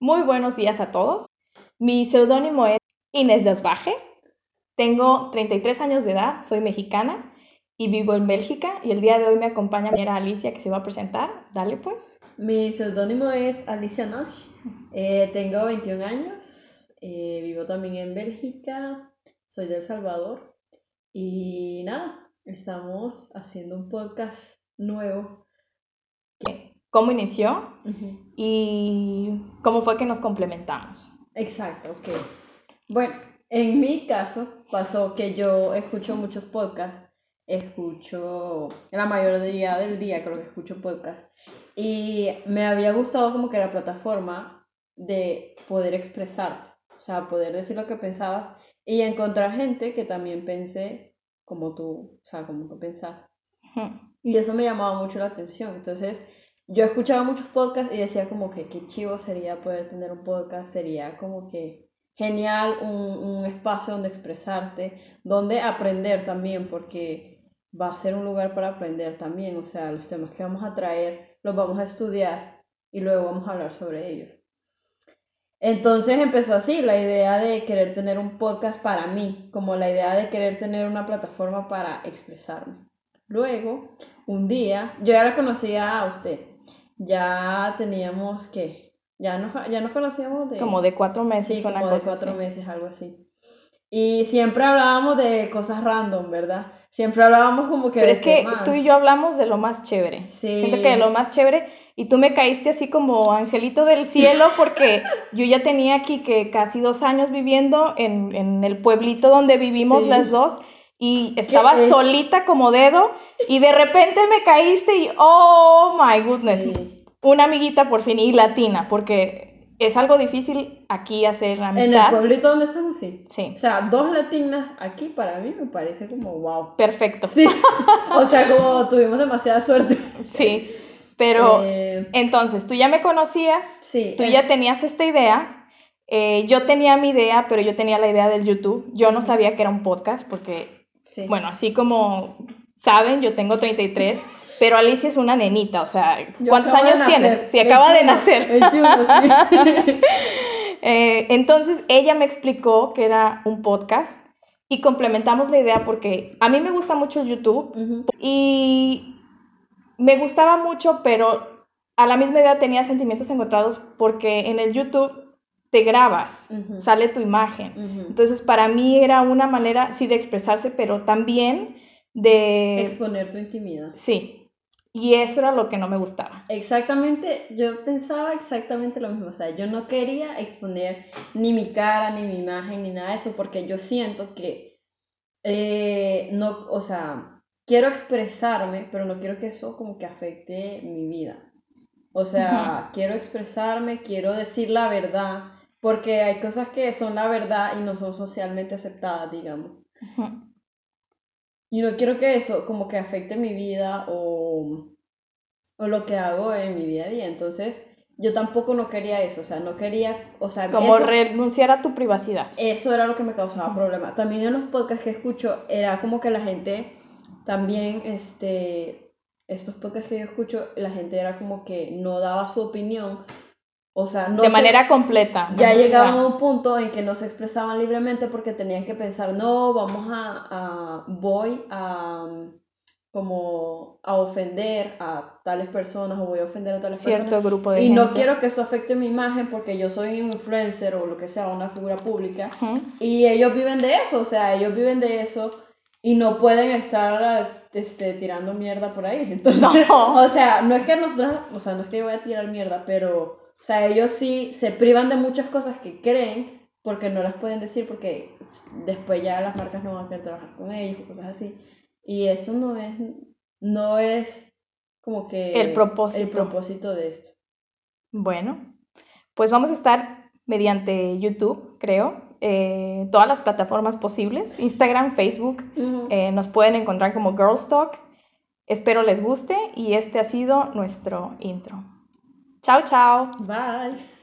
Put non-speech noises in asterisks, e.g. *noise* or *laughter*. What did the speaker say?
Muy buenos días a todos. Mi seudónimo es Inés Desbaje. Tengo 33 años de edad, soy mexicana y vivo en Bélgica. Y el día de hoy me acompaña mi Alicia que se va a presentar. Dale pues. Mi seudónimo es Alicia Nosh. Eh, tengo 21 años. eh, vivo también en Bélgica. Soy de El Salvador. Y nada, estamos haciendo un podcast nuevo. ¿Cómo inició Ujú. y cómo fue que nos complementamos? Exacto, ok. Bueno, en mi caso pasó que yo escucho muchos podcasts, escucho la mayoría del día creo que escucho podcasts y me había gustado como que la plataforma de poder expresarte, o sea, poder decir lo que pensabas y encontrar gente que también pensé como tú, o sea, como tú pensás. Y eso me llamaba mucho la atención. Entonces, yo escuchaba muchos podcasts y decía como que qué chivo sería poder tener un podcast, sería como que genial un, un espacio donde expresarte, donde aprender también, porque va a ser un lugar para aprender también. O sea, los temas que vamos a traer los vamos a estudiar y luego vamos a hablar sobre ellos. Entonces empezó así la idea de querer tener un podcast para mí, como la idea de querer tener una plataforma para expresarme. Luego, un día, yo ya la conocía a usted, ya teníamos que, ya nos, ya nos conocíamos de... Como de cuatro meses, Sí, una como de cosa cuatro así. meses, algo así. Y siempre hablábamos de cosas random, ¿verdad? Siempre hablábamos como que Pero de es que tú y yo hablamos de lo más chévere. Sí. Siento que de lo más chévere y tú me caíste así como angelito del cielo porque yo ya tenía aquí que casi dos años viviendo en, en el pueblito donde vivimos Sí. las dos y estaba eh? solita como dedo y de repente me caíste y oh my goodness, Sí. Una amiguita por fin y latina porque es algo difícil aquí hacer En el amistad. pueblito donde estamos, sí. Sí, O sea, dos latinas aquí para mí me parece como wow. perfecto. Sí. O sea, como tuvimos demasiada suerte. Sí, pero Eh, entonces tú ya me conocías, sí. Tú eh, ya tenías esta idea, eh, yo tenía mi idea, pero yo tenía la idea del YouTube. Yo no sabía que era un podcast porque, sí. bueno, así como saben, yo tengo 33, pero Alicia es una nenita, o sea, ¿cuántos años tienes? Si acaba de 21, nacer. 21, sí. *laughs* Eh, entonces ella me explicó que era un podcast y complementamos la idea porque a mí me gusta mucho el YouTube y me gustaba mucho, pero a la misma edad tenía sentimientos encontrados porque en el YouTube te grabas, sale tu imagen. Entonces para mí era una manera, sí, de expresarse, pero también de... Exponer tu intimidad. Sí, y eso era lo que no me gustaba. Exactamente, yo pensaba exactamente lo mismo, o sea, yo no quería exponer ni mi cara, ni mi imagen, ni nada de eso, porque yo siento que eh, no, o sea, quiero expresarme, pero no quiero que eso como que afecte mi vida. O sea, quiero expresarme, quiero decir la verdad, porque hay cosas que son la verdad y no son socialmente aceptadas, digamos. Y no quiero que eso como que afecte mi vida o, o lo que hago en mi día a día. Entonces, yo tampoco no quería eso, o sea, no quería, o sea, Como eso, renunciar a tu privacidad. eso era lo que me causaba problema. También en los podcasts que escucho era como que la gente también, este, estos podcasts que yo escucho, la gente era como que no daba su opinión, o sea, no de se- manera completa. ya llegaban Ya. a un punto en que no se expresaban libremente porque tenían que pensar, no, vamos a, a- voy a como a ofender a tales personas o voy a ofender a tales Cierto personas. grupo de Y no quiero que esto afecte mi imagen porque yo soy un influencer o lo que sea, una figura pública. Y ellos viven de eso, o sea, ellos viven de eso y no pueden estar este, tirando mierda por ahí. *laughs* Entonces, No. o sea, no es que nosotros, o sea, no es que yo voy a tirar mierda, pero, o sea, ellos sí se privan de muchas cosas que creen porque no las pueden decir porque después ya las marcas no van a querer trabajar con ellos o cosas así. Y eso no es, no es como que El propósito. el propósito de esto. Bueno, pues vamos a estar mediante YouTube, creo, eh, todas las plataformas posibles, Instagram, Facebook, eh, nos pueden encontrar como Girls Talk. Espero les guste y este ha sido nuestro intro. Chao, chao. Bye.